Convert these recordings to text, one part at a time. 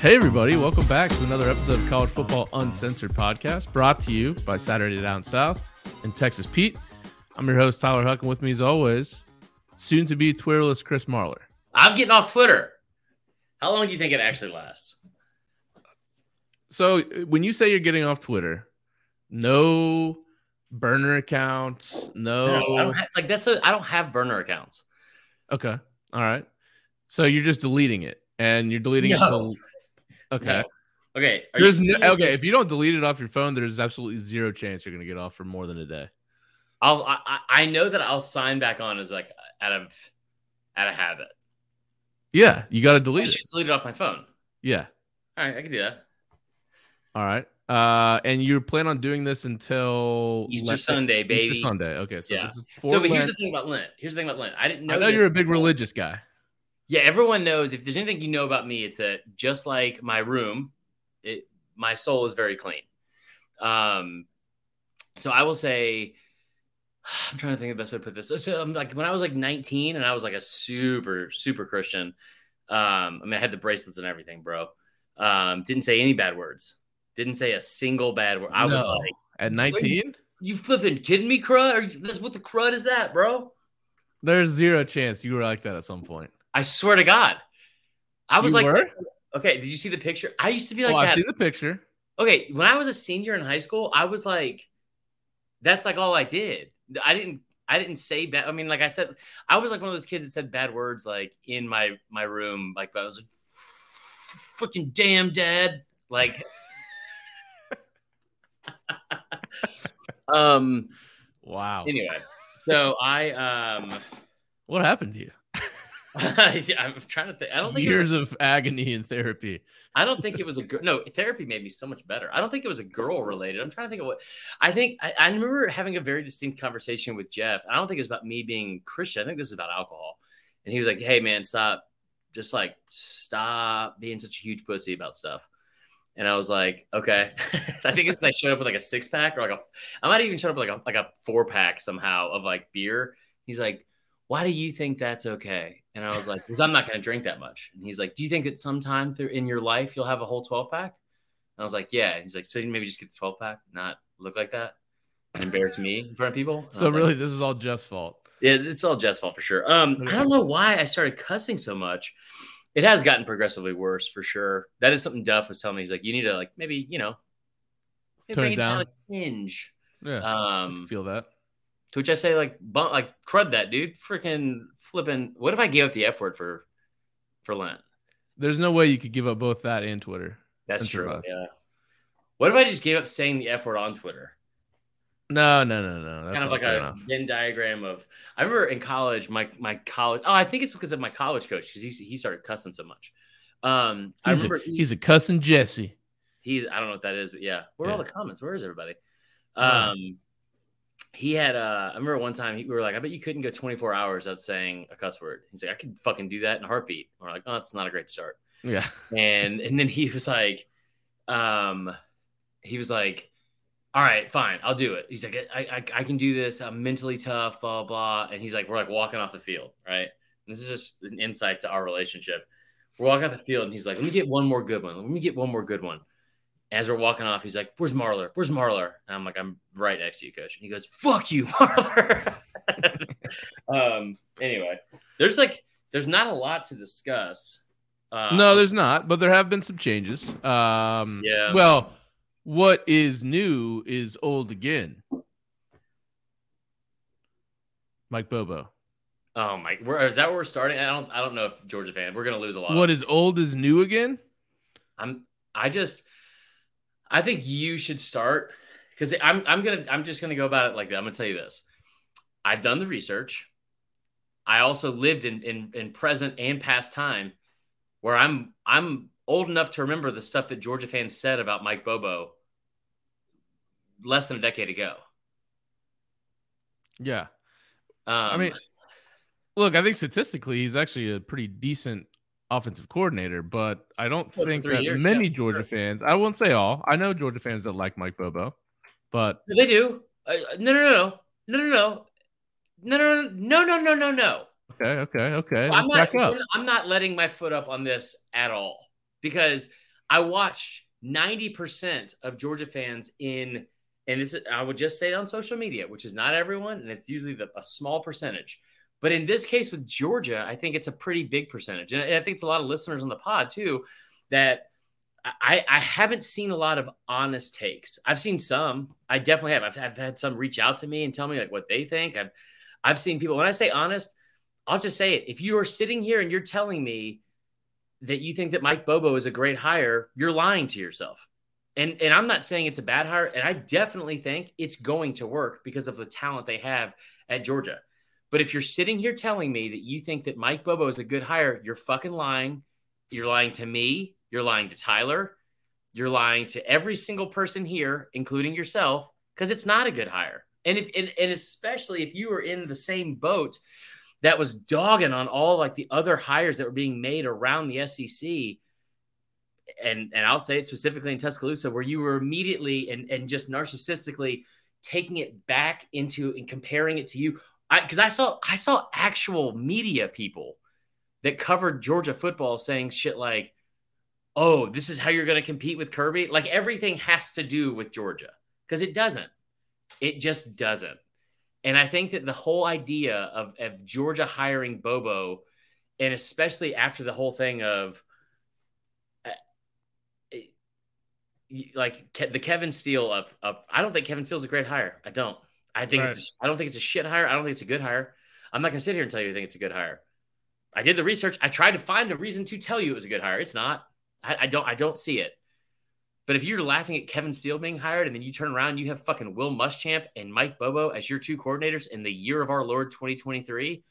Hey, everybody, welcome back to another episode of College Football Uncensored podcast brought to you by Saturday Down South and Texas Pete. I'm your host, Tyler Huck, and with me, as always, soon to be Twitterless Chris Marler. I'm getting off Twitter. How long do you think it actually lasts? So, when you say you're getting off Twitter, no burner accounts, no. No, I have, like that's a I don't have burner accounts. Okay. All right. So, you're just deleting it and you're deleting it No. Okay. No. Okay. are There's no, okay. If you don't delete it off your phone, there's absolutely zero chance you're going to get off for more than a day. I'll I, I- know that I'll sign back on as like out of out of habit. Yeah. You got to delete it. just delete it off my phone. Yeah. All right, I can do that. All right. Uh, and you plan on doing this until Easter Lent- Sunday, baby. Easter Sunday. Okay, so Yeah. this is for So, but here's Lent. the thing about Lent. Here's the thing about Lent. I didn't know. I know you're a big religious guy. Yeah, everyone knows. If there's anything you know about me, it's that just like my room, it my soul is very clean. Um, so I will say, I'm trying to think of the best way to put this. So, so um, like when I was like 19 and I was like a super super Christian. Um, I mean, I had the bracelets and everything, bro. Um, didn't say any bad words. Didn't say a single bad word. I was like, At 19, "You flipping kidding me, crud? Are you, this what the crud is that, bro?" there's zero chance you were like that at some point. I swear to God, I was You like, were? "Okay, did you see the picture?" I used to be like oh, that. seen the picture. okay, when I was a senior in high school, I was like, that's like all I did. I didn't I didn't say bad. I mean, like I said, I was like one of those kids that said bad words like in my my room. Like I was like, freaking damn dad. Like um Wow. anyway. So I um What happened to you? I'm trying to think. I don't think it was Years of agony and therapy. I don't think it was a girl. No, therapy made me so much better. I don't think it was a girl related. I'm trying to think of what. I think I, I remember having a very distinct conversation with Jeff. I don't think it was about me being Christian. I think this is about alcohol. And he was like, "Hey, man, stop. Just like stop being such a huge pussy about stuff." And I was like, "Okay." I think it's I showed up with like a six pack or like a. I might even showed up like a like a four pack somehow of like beer. He's like, "Why do you think that's okay?" And I was like, because I'm not going to drink that much. And he's like, do you think that sometime through in your life you'll have a whole 12 pack? And I was like, yeah. And he's like, so you maybe just get the 12 pack, not look like that, and embarrass me in front of people. And So was like, really, this is all Jeff's fault. yeah, it's all Jeff's fault for sure. Um, I don't know why I started cussing so much. It has gotten progressively worse for sure. That is something Duff was telling me. He's like, you need to like maybe you know, maybe bring it down. a tinge. Yeah. Um, feel that. To which I say, like, bump, like, crud that dude, freaking flipping. What if I gave up the F word for, for Lent? There's no way you could give up both that and Twitter. That's And true. survive. Yeah. What if I just gave up saying the F word on Twitter? No, no, no, no. That's kind of like a enough. Venn diagram of. I remember in college, my my college. Oh, I think it's because of my college coach because he he started cussing so much. Um, I He's, a, remember he- he's a cussing Jesse. he's I don't know what that is, but yeah. Where are all the comments? Where is everybody? Yeah. Um, he had uh, I remember one time he, we were like, I bet you couldn't go 24 hours without saying a cuss word. He's like, I could fucking do that in a heartbeat. And we're like, oh, that's not a great start. Yeah. And and then he was like, um, he was like, all right, fine, I'll do it. He's like, I I, I can do this. I'm mentally tough, blah blah. And he's like, we're like walking off the field, right? And this is just an insight to our relationship. We're walking off the field, and he's like, let me get one more good one. Let me get one more good one. As we're walking off, he's like, "Where's Marler? Where's Marler?" And I'm like, "I'm right next to you, coach." And he goes, "Fuck you, Marler." um. Anyway, there's like, there's not a lot to discuss. Uh, no, there's not, but there have been some changes. Um, Yeah. Well, what is new is old again. Mike Bobo. Oh my, where is that? Where we're starting? I don't. I don't know if Georgia fan. We're gonna lose a lot. What is old is new again? I'm. I just. I think you should start because I'm. I'm gonna. I'm just gonna go about it like that. I'm gonna tell you this. I've done the research. I also lived in in, in present and past time, where I'm. I'm old enough to remember the stuff that Georgia fans said about Mike Bobo. Less than a decade ago. Yeah. Um, I mean, look, I think statistically he's actually a pretty decent offensive coordinator, but I don't Well, think that years, many yeah, Georgia sure. fans. I won't say all. I know Georgia fans that like Mike Bobo, but they do. Uh, no, no, no, no, no, no, no, no, no, no, no, no, no. okay, okay, okay. I'm Let's not. back up. I'm not letting my foot up on this at all because I watched 90% of Georgia fans in, and this is, I would just say on social media, which is not everyone, and it's usually the, a small percentage. But in this case with Georgia, I think it's a pretty big percentage. And I think it's a lot of listeners on the pod too that I, I haven't seen a lot of honest takes. I've seen some. I definitely have. I've, I've had some reach out to me and tell me like what they think. I've I've seen people when I say honest, I'll just say it. If you are sitting here and you're telling me that you think that Mike Bobo is a great hire, you're lying to yourself. And and I'm not saying it's a bad hire, and I definitely think it's going to work because of the talent they have at Georgia. But if you're sitting here telling me that you think that Mike Bobo is a good hire, you're fucking lying. You're lying to me. You're lying to Tyler. You're lying to every single person here, including yourself, because it's not a good hire. And if and, and especially if you were in the same boat that was dogging on all like the other hires that were being made around the SEC. And and I'll say it specifically in Tuscaloosa, where you were immediately and, and just narcissistically taking it back into and comparing it to you. Because I, I saw I saw actual media people that covered Georgia football saying shit like, "Oh, this is how you're going to compete with Kirby." Like everything has to do with Georgia because it doesn't. It just doesn't. And I think that the whole idea of, of Georgia hiring Bobo, and especially after the whole thing of uh, like the Kevin Steele up up, I don't think Kevin Steele's a great hire. I don't. I think right. it's. A, I don't think it's a shit hire. I don't think it's a good hire. I'm not gonna sit here and tell you I think it's a good hire. I did the research. I tried to find a reason to tell you it was a good hire. It's not. I, I don't. I don't see it. But if you're laughing at Kevin Steele being hired and then you turn around, you have fucking Will Muschamp and Mike Bobo as your two coordinators in the year of our Lord 2023,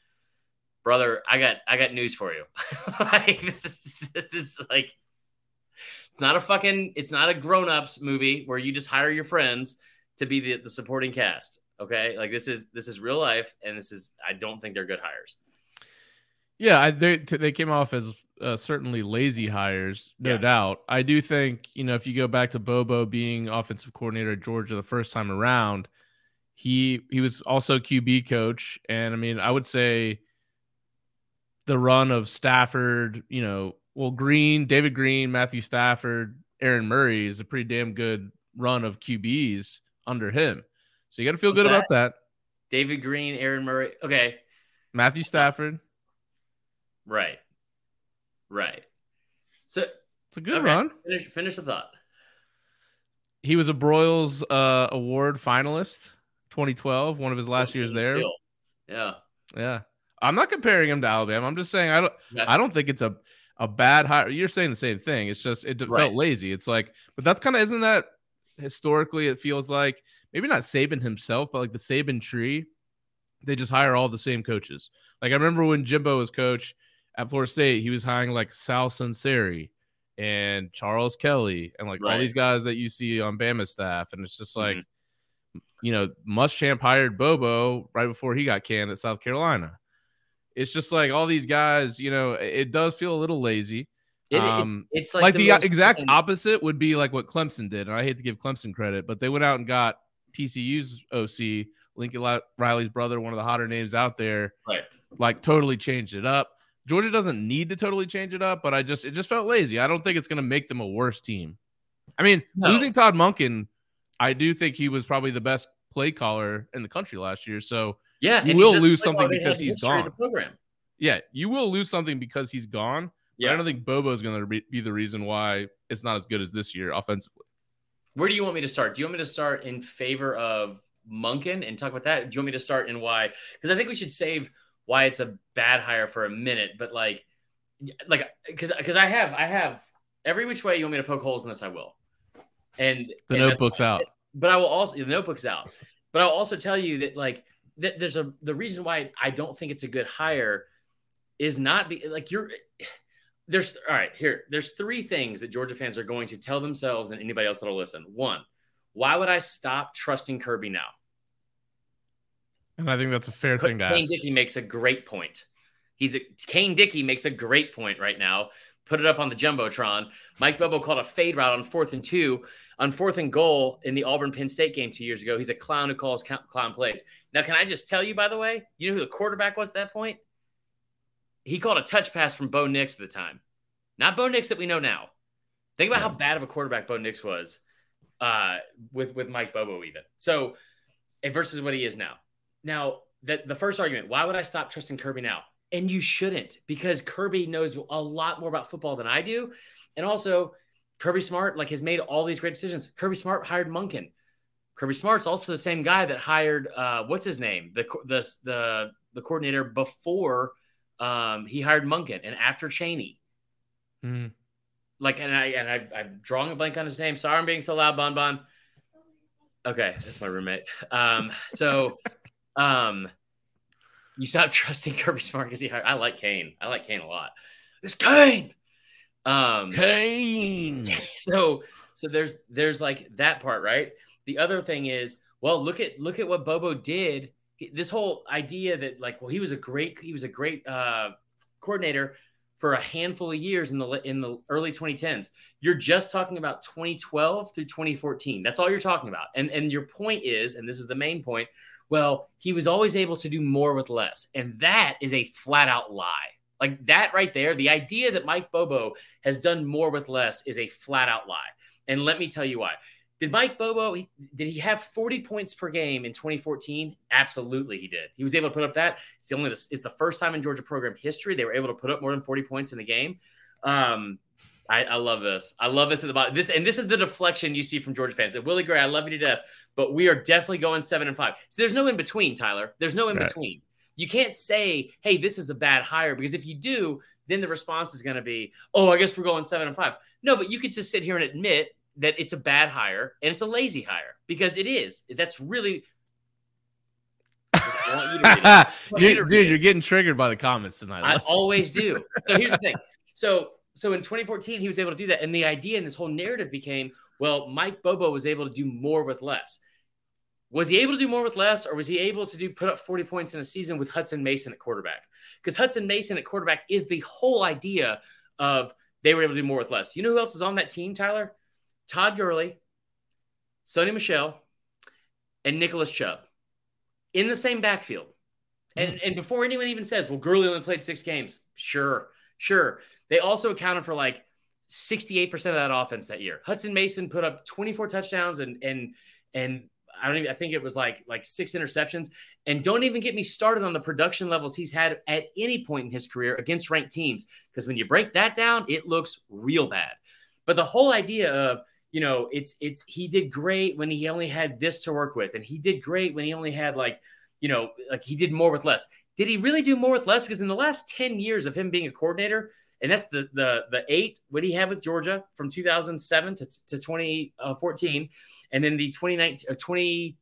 brother, I got I got news for you. like this is this is like it's not a fucking it's not a grown-ups movie where you just hire your friends to be the, the supporting cast. Okay. Like this is this is real life and this is I don't think they're good hires. Yeah, I, they they came off as uh, certainly lazy hires, no yeah. doubt. I do think you know if you go back to Bobo being offensive coordinator at Georgia the first time around, he he was also QB coach, and I mean I would say the run of Stafford, you know, well Greene, David Greene, Matthew Stafford, Aaron Murray is a pretty damn good run of QBs under him. So you got to feel What's good that? about that. David Greene, Aaron Murray. Okay. Matthew Stafford. Right. Right. So it's a good okay, run. Finish, finish the thought. He was a Broyles uh, Award finalist, 2012, one of his last years there. Still. Yeah. Yeah. I'm not comparing him to Alabama. I'm just saying I don't. I don't think it's a a bad hire. You're saying the same thing. It's just it right. felt lazy. It's like, but that's kind of isn't that historically? It feels like maybe not Saban himself, but like the Saban tree. They just hire all the same coaches. Like I remember when Jimbo was coach at Florida State, he was hiring like Sal Sunseri and Charles Kelly and like right. all these guys that you see on Bama staff. And it's just like, mm-hmm. you know, Muschamp hired Bobo right before he got canned at South Carolina. It's just like all these guys, you know, it does feel a little lazy. It, um, it's, it's like, like the, the exact opposite would be like what Clemson did. And I hate to give Clemson credit, but they went out and got TCU's OC, Lincoln Riley's brother, one of the hotter names out there. Right. Like totally changed it up. Georgia doesn't need to totally change it up, but I just it just felt lazy. I don't think it's going to make them a worse team. I mean, no. losing Todd Monken, I do think he was probably the best play caller in the country last year. So yeah, you will lose something because he's gone. Yeah, you will lose something because he's gone. Yeah, I don't think Bobo is going to be the reason why it's not as good as this year offensively. Where do you want me to start? Do you want me to start in favor of Monken and talk about that? Do you want me to start in why? Because I think we should save why it's a bad hire for a minute, but like, like, because because I have I have every which way you want me to poke holes in this, I will. And the and notebook's out. But I will also the notebook's out. But I'll also tell you that like that there's a the reason why I don't think it's a good hire is not be like you're there's all right here there's three things that Georgia fans are going to tell themselves and anybody else that'll listen. One, why would I stop trusting Kirby now? And I think that's a fair thing to Kane ask. Dickey makes a great point. He's a, Kane Dickey makes a great point right now. Put it up on the jumbotron. Mike Bobo called a fade route on fourth and two on fourth and goal in the Auburn Penn State game two years ago. He's a clown who calls clown plays. Now, can I just tell you, by the way, you know who the quarterback was at that point? He called a touch pass from Bo Nix at the time, not Bo Nix that we know now. Think about how bad of a quarterback Bo Nix was uh, with with Mike Bobo even. So versus what he is now. Now that the first argument, why would I stop trusting Kirby now? And you shouldn't because Kirby knows a lot more about football than I do. And also, Kirby Smart like has made all these great decisions. Kirby Smart hired Monken. Kirby Smart's also the same guy that hired uh, what's his name, the the the the coordinator before um, he hired Monken and after Cheney. Mm. Like, and I and I, I'm drawing a blank on his name. Sorry, I'm being so loud, Bon Bon. Okay, that's my roommate. Um, so, um, you stop trusting Kirby Smart because he hired. I like Kane. I like Kane a lot. It's Kane. Um, Kane. So, so there's there's like that part, right? The other thing is, well, look at look at what Bobo did. This whole idea that like, well, he was a great he was a great uh, coordinator for a handful of years in the in the early 2010s. You're just talking about 2012 through 2014. That's all you're talking about. And and your point is, and this is the main point, well, he was always able to do more with less. And that is a flat out lie. Like that right there, the idea that Mike Bobo has done more with less is a flat out lie. And let me tell you why. Did Mike Bobo did he have 40 points per game in 2014? Absolutely, he did. He was able to put up that. It's the only it's the first time in Georgia program history they were able to put up more than 40 points in the game. Um, I, I, love this. I love this at the bottom. This and this is the deflection you see from Georgia fans. And Willie Gray, I love you to death, but we are definitely going seven and five. So there's no in between, Tyler. There's no in right. between. You can't say, "Hey, this is a bad hire," because if you do, then the response is going to be, "Oh, I guess we're going seven and five. No, but you could just sit here and admit that it's a bad hire and it's a lazy hire because it is. That's really. you dude, dude you're getting triggered by the comments tonight. I always do. So here's the thing. So so in 2014 he was able to do that, and the idea and this whole narrative became, well, Mike Bobo was able to do more with less. Was he able to do more with less, or was he able to do put up 40 points in a season with Hutson Mason at quarterback? Because Hutson Mason at quarterback is the whole idea of they were able to do more with less. You know who else is on that team, Tyler? Todd Gurley, Sony Michel, and Nicholas Chubb in the same backfield. And, mm. and before anyone even says, well, Gurley only played six games, sure, sure. They also accounted for like 68% of that offense that year. Hutson Mason put up 24 touchdowns and and and I don't even I think it was like like six interceptions. And don't even get me started on the production levels he's had at any point in his career against ranked teams. Because when you break that down, it looks real bad. But the whole idea of you know, it's it's he did great when he only had this to work with, and he did great when he only had like, you know, like he did more with less. Did he really do more with less? Because in the last 10 years of him being a coordinator, and that's the the the eight what he had with Georgia from 2007 to, to 2014, and then the 2019 uh, 20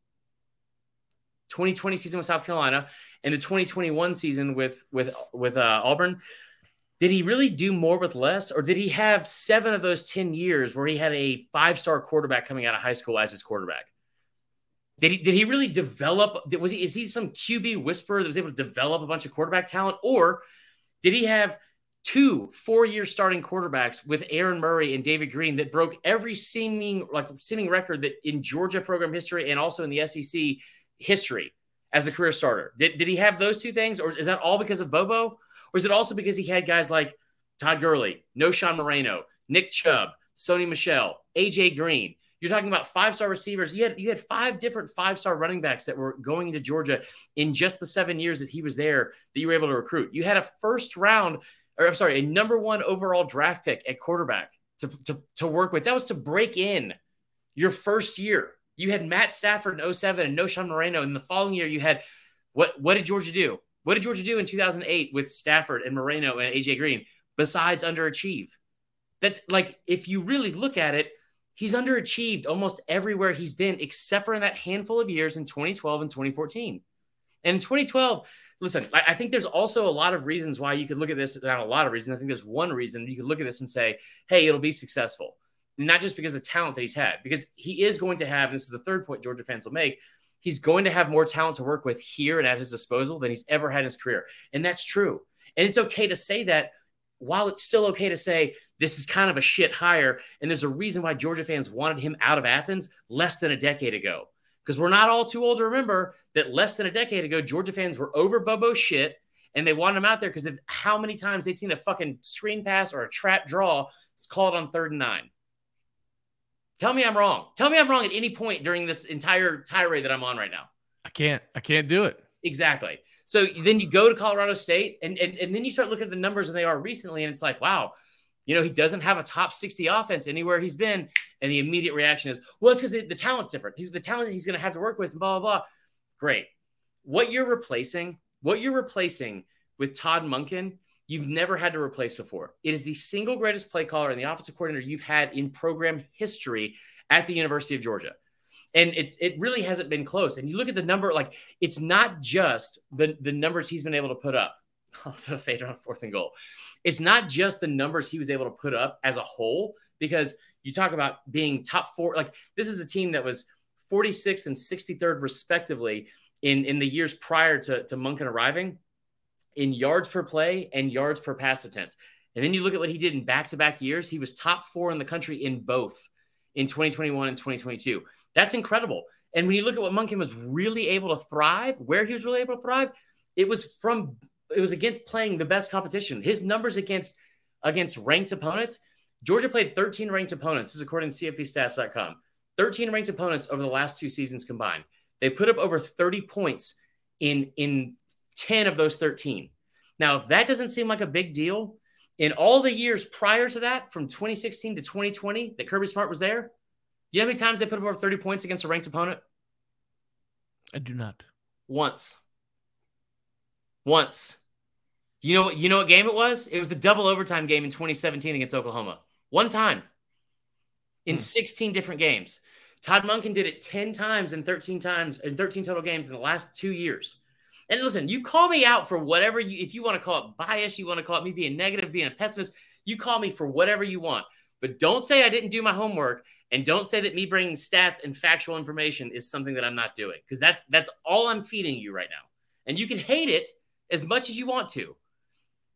2020 season with South Carolina and the 2021 season with with with uh, Auburn did he really do more with less or did he have seven of those 10 years where he had a five star quarterback coming out of high school as his quarterback? Did he, did he really develop was he is he some qb whisperer that was able to develop a bunch of quarterback talent? Or did he have two four year starting quarterbacks with aaron murray and david greene that broke every seeming like seeming record that in georgia program history and also in the sec history as a career starter? Did, did he have those two things or is that all because of bobo or is it also because he had guys like Todd Gurley, Knowshon Moreno, Nick Chubb, Sony Michel, AJ Green? You're talking about five star receivers. You had you had five different five star running backs that were going into Georgia in just the seven years that he was there that you were able to recruit. You had a first round, or I'm sorry, a number one overall draft pick at quarterback to, to, to work with. That was to break in your first year. You had Matt Stafford in 07 and Knowshon Moreno. In the following year, you had what what did Georgia do? What did Georgia do in 2008 with Stafford and Moreno and AJ Green besides underachieve? That's like, if you really look at it, he's underachieved almost everywhere he's been, except for in that handful of years in 2012 and 2014. And in 2012, listen, I, think there's also a lot of reasons why you could look at this. Not a lot of reasons. I think there's one reason you could look at this and say, hey, it'll be successful. Not just because of the talent that he's had, because he is going to have, and this is the third point Georgia fans will make, he's going to have more talent to work with here and at his disposal than he's ever had in his career. And that's true. And it's okay to say that while it's still okay to say this is kind of a shit hire. And there's a reason why Georgia fans wanted him out of Athens less than a decade ago. Because we're not all too old to remember that less than a decade ago, Georgia fans were over Bobo shit and they wanted him out there because of how many times they'd seen a fucking screen pass or a trap draw. It's called on third and nine. Tell me I'm wrong. Tell me I'm wrong at any point during this entire tirade that I'm on right now. I can't. I can't do it. Exactly. So then you go to Colorado State, and, and, and then you start looking at the numbers and they are recently, and it's like, wow, you know, he doesn't have a top 60 offense anywhere he's been. And the immediate reaction is, well, it's because the, the, talent's different. He's the talent he's going to have to work with, and blah, blah, blah. Great. What you're replacing, what you're replacing with Todd Monken, you've never had to replace before. It is the single greatest play caller and the offensive coordinator you've had in program history at the University of Georgia. And it's it really hasn't been close. And you look at the number, like it's not just the, the numbers he's been able to put up. Also a fade on fourth and goal. It's not just the numbers he was able to put up as a whole, because you talk about being top four. Like this is a team that was 46th and 63rd respectively in, in the years prior to, to Monken arriving in yards per play and yards per pass attempt. And then you look at what he did in back to back years. He was top four in the country in both in 2021 and 2022. That's incredible. And when you look at what Monken was really able to thrive, where he was really able to thrive, it was from it was against playing the best competition. His numbers against against ranked opponents. Georgia played 13 ranked opponents. This is according to CFBstats.com. 13 ranked opponents over the last two seasons combined. They put up over 30 points in in 10 of those 13. Now, if that doesn't seem like a big deal, in all the years prior to that, from 2016 to 2020, that Kirby Smart was there, you know how many times they put up over 30 points against a ranked opponent? I do not. Once. Once. You know you know what game it was? It was the double overtime game in 2017 against Oklahoma. One time. In hmm. 16 different games. Todd Monken did it 10 times and 13 times in 13 total games in the last two years. And listen, you call me out for whatever you, if you want to call it bias, you want to call it me being negative, being a pessimist, you call me for whatever you want. But don't say I didn't do my homework and don't say that me bringing stats and factual information is something that I'm not doing because that's that's all I'm feeding you right now. And you can hate it as much as you want to,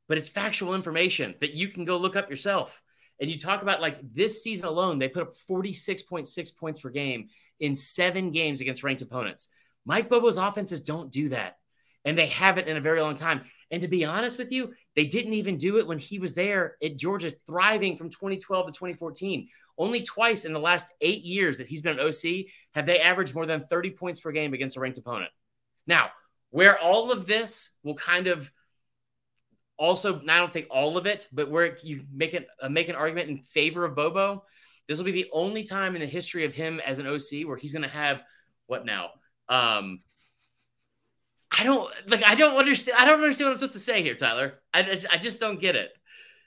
but it's factual information that you can go look up yourself. And you talk about like this season alone, they put up 46.6 points per game in seven games against ranked opponents. Mike Bobo's offenses don't do that and they haven't in a very long time. And to be honest with you, they didn't even do it when he was there at Georgia, thriving from 2012 to 2014. Only twice in the last eight years that he's been an OC have they averaged more than 30 points per game against a ranked opponent. Now, where all of this will kind of also, I don't think all of it, but where you make it uh, make an argument in favor of Bobo, this will be the only time in the history of him as an OC where he's going to have what now? Um, I don't like. I don't understand. I don't understand what I'm supposed to say here, Tyler. I just, I just don't get it.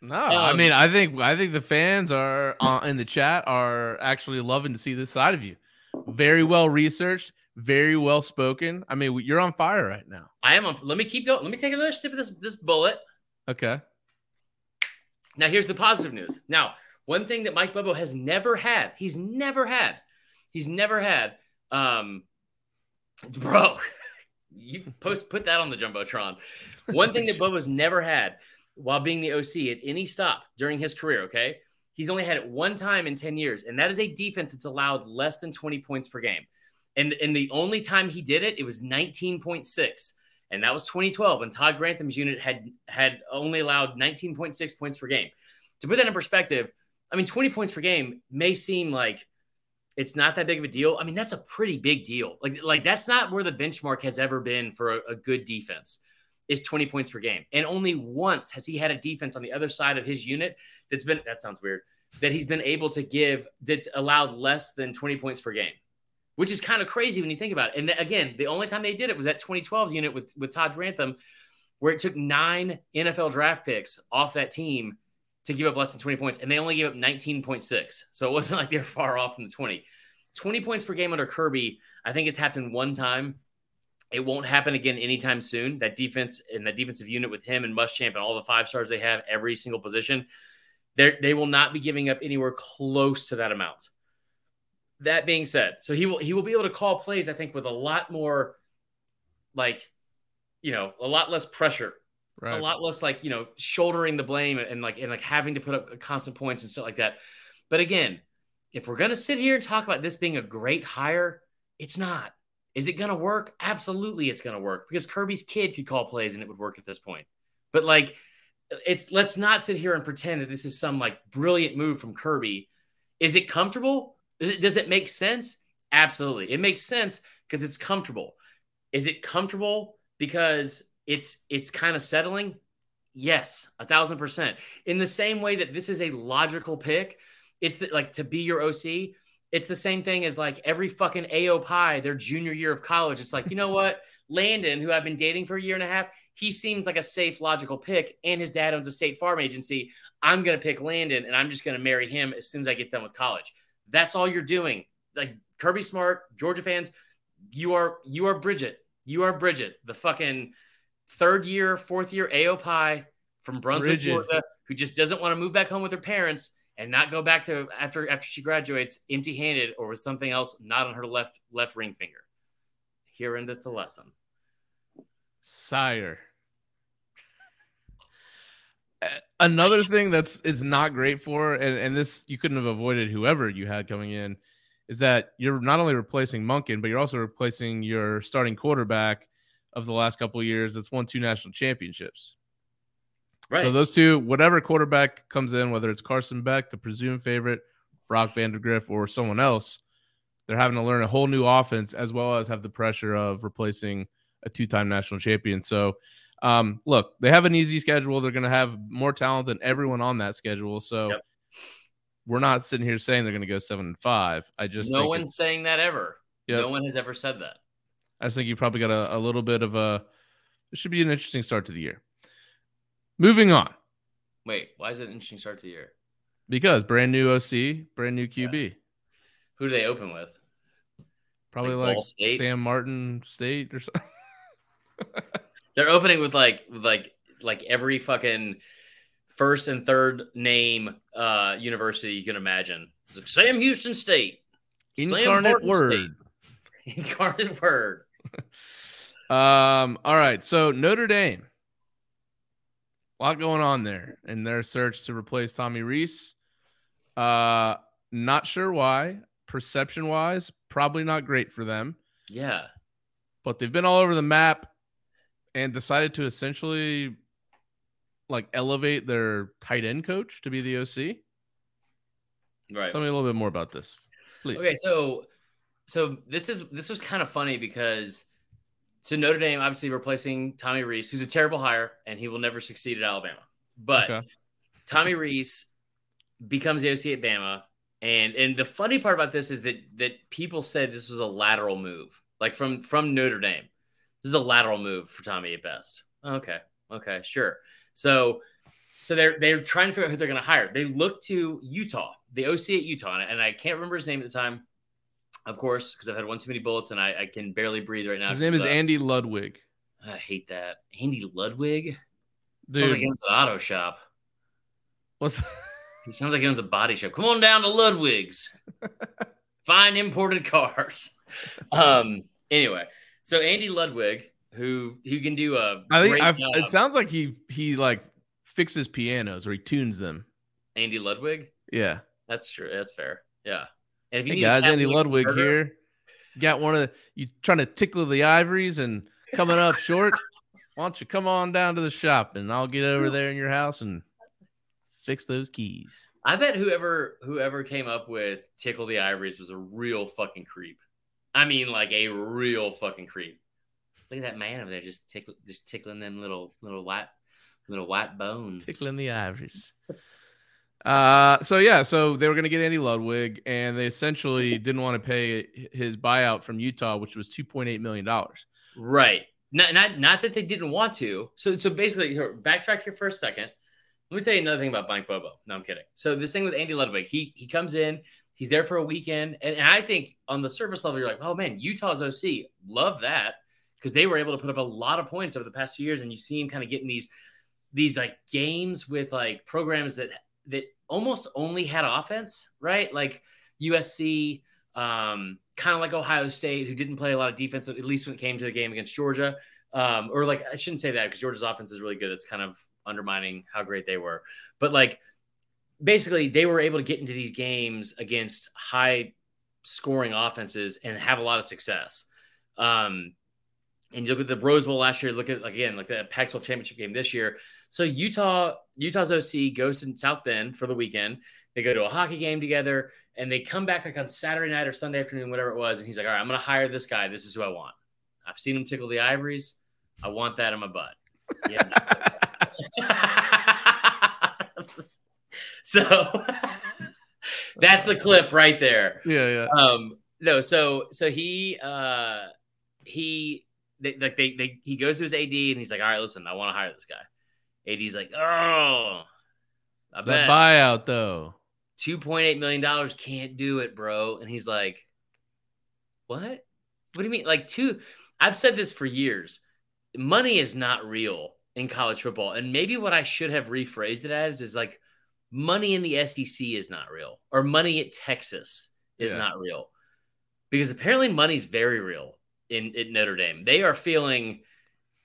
No, um, I mean, I think I think the fans are uh, in the chat are actually loving to see this side of you. Very well researched, very well spoken. I mean, you're on fire right now. I am. On, let me keep going. Let me take another sip of this this bullet. Okay. Now here's the positive news. Now, one thing that Mike Bobo has never had, he's never had, he's never had, um, bro you post put that on the jumbotron. One thing that Bobo's never had while being the OC at any stop during his career. Okay, he's only had it one time in ten years, and that is a defense that's allowed less than twenty points per game. And and the only time he did it, it was nineteen point six, and that was 2012. And Todd Grantham's unit had had only allowed 19.6 points per game. To put that in perspective, I mean, 20 points per game may seem like it's not that big of a deal. I mean, that's a pretty big deal. Like, like that's not where the benchmark has ever been for a, a, good defense is 20 points per game. And only once has he had a defense on the other side of his unit that's been that sounds weird, that he's been able to give that's allowed less than 20 points per game. Which is kind of crazy when you think about it. And again, the only time they did it was that 2012 unit with, with Todd Grantham, where it took nine NFL draft picks off that team to give up less than 20 points, and they only gave up 19.6. So it wasn't like they're far off from the 20. 20 points per game under Kirby, I think it's happened one time. It won't happen again anytime soon. That defense and that defensive unit with him and Muschamp and all the five stars they have, every single position, they will not be giving up anywhere close to that amount. That being said, so he will he will be able to call plays, I think, with a lot more like, you know, a lot less pressure right. a lot less like you know shouldering the blame and like and like having to put up uh, constant points and stuff like that. But again, if we're gonna sit here and talk about this being a great hire, it's not. Is it gonna work? Absolutely, it's gonna work because Kirby's kid could call plays and it would work at this point. But like, it's let's not sit here and pretend that this is some like brilliant move from Kirby. Is it comfortable? Does it, does it make sense? Absolutely. It makes sense because it's comfortable. Is it comfortable because it's it's kind of settling? Yes, a thousand percent. In the same way that this is a logical pick, it's the, like to be your OC. It's the same thing as like every fucking AOPI their junior year of college. It's like, you know what? Landon, who I've been dating for a year and a half, he seems like a safe, logical pick. And his dad owns a state farm agency. I'm going to pick Landon and I'm just going to marry him as soon as I get done with college. That's all you're doing. Like Kirby Smart, Georgia fans, you are you are Bridget. You are Bridget, the fucking third year, fourth year AOPI from Brunswick, Bridget. Georgia, who just doesn't want to move back home with her parents and not go back to after after she graduates empty handed or with something else not on her left left ring finger. Here endeth the lesson. Sire. Another thing that's is not great for, and, and this you couldn't have avoided whoever you had coming in, is that you're not only replacing Monken, but you're also replacing your starting quarterback of the last couple years that's won two national championships. Right. So those two, whatever quarterback comes in, whether it's Carson Beck, the presumed favorite, Brock Vandagriff, or someone else, they're having to learn a whole new offense as well as have the pressure of replacing a two-time national champion. So, um, look, they have an easy schedule. They're going to have more talent than everyone on that schedule. So, yep. we're not sitting here saying they're going to go seven and five. I just no one's saying that ever. Yep. No one has ever said that. I just think you probably got a, a little bit of a. It should be an interesting start to the year. Moving on. Wait, why is it an interesting start to the year? Because brand new OC, brand new QB. Yeah. Who do they open with? Probably like, like Sam Martin State or something. They're opening with like with like like every fucking first and third name uh university you can imagine. Like Sam Houston State. Incarnate word. State. Incarnate word. Um, all right. So Notre Dame. A lot going on there in their search to replace Tommy Rees. Uh not sure why. Perception wise, probably not great for them. Yeah. But they've been all over the map and decided to essentially like elevate their tight end coach to be the OC. Right. Tell me a little bit more about this, please. Okay, so so this is this was kind of funny because so Notre Dame obviously replacing Tommy Rees, who's a terrible hire and he will never succeed at Alabama. But okay. Tommy Rees becomes the OC at Bama. And and the funny part about this is that that people said this was a lateral move, like from from Notre Dame. This is a lateral move for Tommy at best. Okay. Okay. Sure. So, so they're they're trying to figure out who they're going to hire. They look to Utah, the OC at Utah, and I can't remember his name at the time, of course, because I've had one too many bullets and I, I can barely breathe right now. His name is Andy Ludwig. I hate that. Andy Ludwig. Dude. Sounds like he owns an auto shop. What's he sounds like he owns a body shop. Come on down to Ludwig's. Fine imported cars. Um. Anyway, so Andy Ludwig, who who can do a I think I've, it sounds like he he like fixes pianos or he tunes them. Andy Ludwig. Yeah, that's true. That's fair. Yeah. And if you hey guys, Andy Ludwig here. got one of the, you trying to tickle the ivories and coming up short. Why don't you come on down to the shop and I'll get over there in your house and fix those keys. I bet whoever whoever came up with tickle the ivories was a real fucking creep. I mean, like a real fucking creep. Look at that man over there, just tickle, just tickling them little little white little white bones, tickling the ivories. Uh, so yeah, so they were going to get Andy Ludwig, and they essentially didn't want to pay his buyout from Utah, which was two point eight million dollars. Right. Not, not not that they didn't want to. So so basically, here, backtrack here for a second. Let me tell you another thing about Mike Bobo. No, I'm kidding. So this thing with Andy Ludwig, he he comes in, He's there for a weekend. And, and I think on the surface level, you're like, oh man, Utah's OC. Love that. Because they were able to put up a lot of points over the past few years. And you see him kind of getting these these like games with like programs that that almost only had offense, right? Like USC, um, kind of like Ohio State, who didn't play a lot of defense, at least when it came to the game against Georgia. Um, or like I shouldn't say that because Georgia's offense is really good. It's kind of undermining how great they were. But like basically they were able to get into these games against high scoring offenses and have a lot of success. Um, and you look at the Rose Bowl last year, look at again, like the Pac-12 championship game this year. So Utah, Utah's OC goes to South Bend for the weekend. They go to a hockey game together, and they come back like on Saturday night or Sunday afternoon, whatever it was. And he's like, "All right, I'm going to hire this guy. This is who I want. I've seen him tickle the ivories. I want that in my butt." Yeah. so that's the clip right there. Yeah, yeah. Um, no, so so he uh he they, like they, they he goes to his AD and he's like, all right, listen, I want to hire this guy. AD's like, oh, I That bet buyout though. two point eight million dollars can't do it, bro. And he's like, what? What do you mean? Like two? I've said this for years. Money is not real in college football, and maybe what I should have rephrased it as is like, money in the SEC is not real, or money at Texas is Yeah. not real, because apparently money's very real in, in Notre Dame. They are feeling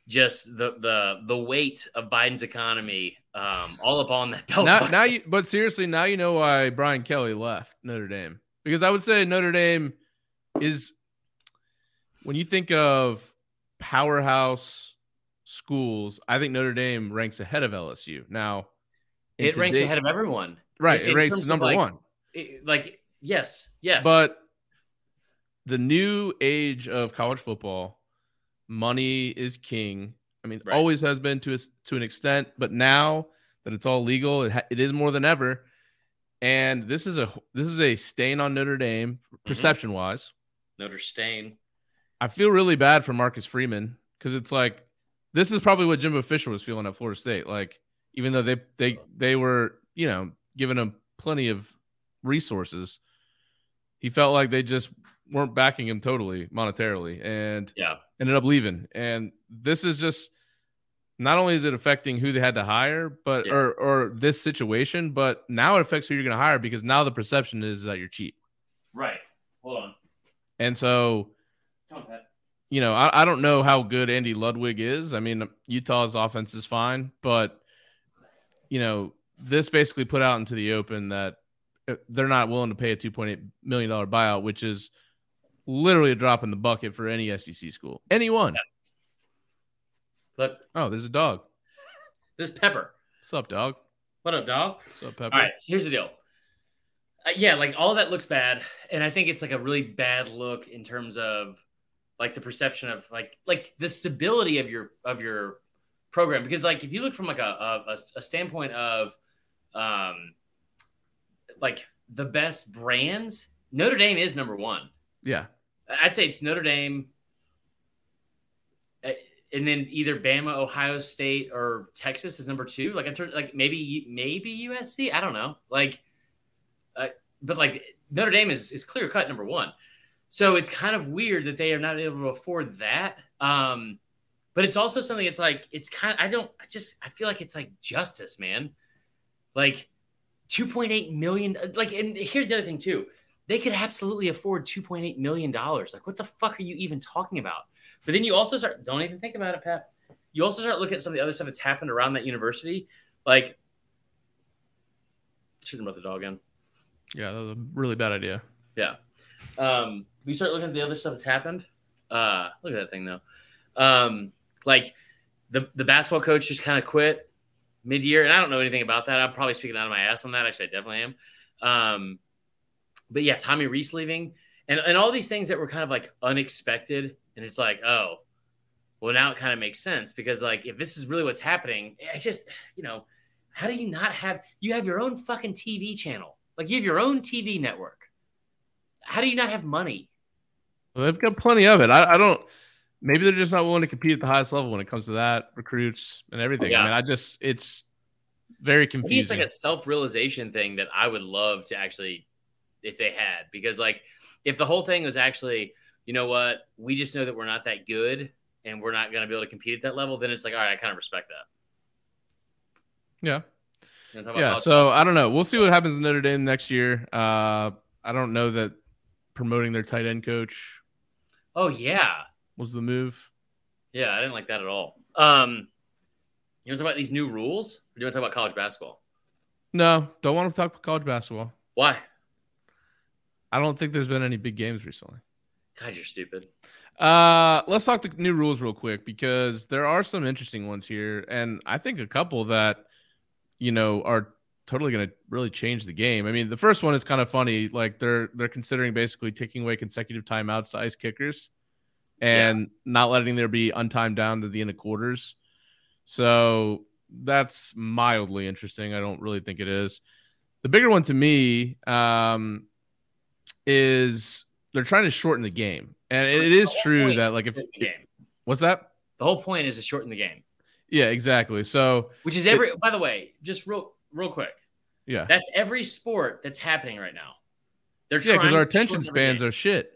just the the the weight of Biden's economy um, all upon that belt. now, now you, but seriously, now you know why Brian Kelly left Notre Dame because I would say Notre Dame is when you think of powerhouse schools, I think Notre Dame ranks ahead of LSU. Now, it ranks ahead of everyone. right? in- It ranks number like, one. It- like yes, yes, But the new age of college football, money is king. I mean, Right. always has been to a, to an extent, but now that it's all legal, it, ha- it is more than ever. And this is a this is a stain on Notre Dame Mm-hmm. perception wise. Notre Stain. I feel really bad for Marcus Freeman because it's like this is probably what Jimbo Fisher was feeling at Florida State. Like even though they they they were you know giving him plenty of resources, he felt like they just weren't backing him totally monetarily and Yeah, ended up leaving. And this is just not only is it affecting who they had to hire, but Yeah. or or this situation, but now it affects who you're going to hire because now the perception is that you're cheap. right. Hold on. And so on, you know, I, I don't know how good Andy Ludwig is. I mean, Utah's offense is fine, but you know, this basically put out into the open that uh, they're not willing to pay a two point eight million dollar buyout, which is literally a drop in the bucket for any SEC school. Anyone. Look, Oh, there's a dog. this Pepper. What's up, dog? What up, dog? What's up, Pepper? All right, so here's the deal. Uh, yeah, like all that looks bad, and I think it's like a really bad look in terms of like the perception of like like the stability of your of your program because like if you look from like a a, a standpoint of um like the best brands, Notre Dame is number one. Yeah. I'd say it's Notre Dame, uh, and then either Bama, Ohio State, or Texas is number two. Like I'm trying, like maybe maybe USC. I don't know. Like, uh, but like Notre Dame is is clear cut number one. So it's kind of weird that they are not able to afford that. Um, but it's also something. It's like it's kind. Of, I don't. I just I feel like it's like justice, man. Like 2.8 million. Like, and here's the other thing too they could absolutely afford 2.8 million dollars. Like what the fuck are you even talking about? But then you also start don't even think about it pat. You also start looking at some of the other stuff that's happened around that university. Like shouldn't brought the dog in. Yeah, that was a really bad idea. yeah. Um we start looking at the other stuff that's happened. Uh look at that thing though. Um like the the basketball coach just kind of quit mid-year and i don't know anything about that. I'm probably speaking out of my ass on that. Actually i definitely am. Um but yeah tommy rees leaving and and all these things that were kind of like unexpected and it's like oh well now it kind of makes sense because like if this is really what's happening it's just you know how do you not have you have your own fucking tv channel like you have your own tv network how do you not have money Well, they've got plenty of it. I, I don't. Maybe they're just not willing to compete at the highest level when it comes to that recruits and everything. Yeah. I mean, I just it's very confusing. it's like a self-realization thing that I would love to actually, if they had, because like if the whole thing was actually, you know what, we just know that we're not that good and we're not going to be able to compete at that level, then it's like, all right, I kind of respect that. yeah. You wanna talk about Yeah. So I don't know. We'll see what happens in Notre Dame next year. Uh, I don't know that promoting their tight end coach oh yeah, was the move. yeah, I didn't like that at all. Um, you want to talk about these new rules, or do you want to talk about college basketball? No, don't want to talk about college basketball. Why? I don't think there's been any big games recently. God, you're stupid. Uh, let's talk the new rules real quick because there are some interesting ones here, and I think a couple that you know are totally going to really change the game. I mean, the first one is kind of funny. Like they're they're considering basically taking away consecutive timeouts to ice kickers and yeah. not letting there be untimed down to the end of quarters. So that's mildly interesting. I don't really think it is. The bigger one to me um, is they're trying to shorten the game, and it is true that like if what's that? The whole point is to shorten the game. Yeah, exactly. So which is every. It, by the way, just real real quick. Yeah. That's every sport that's happening right now. They're yeah, because our attention spans are shit.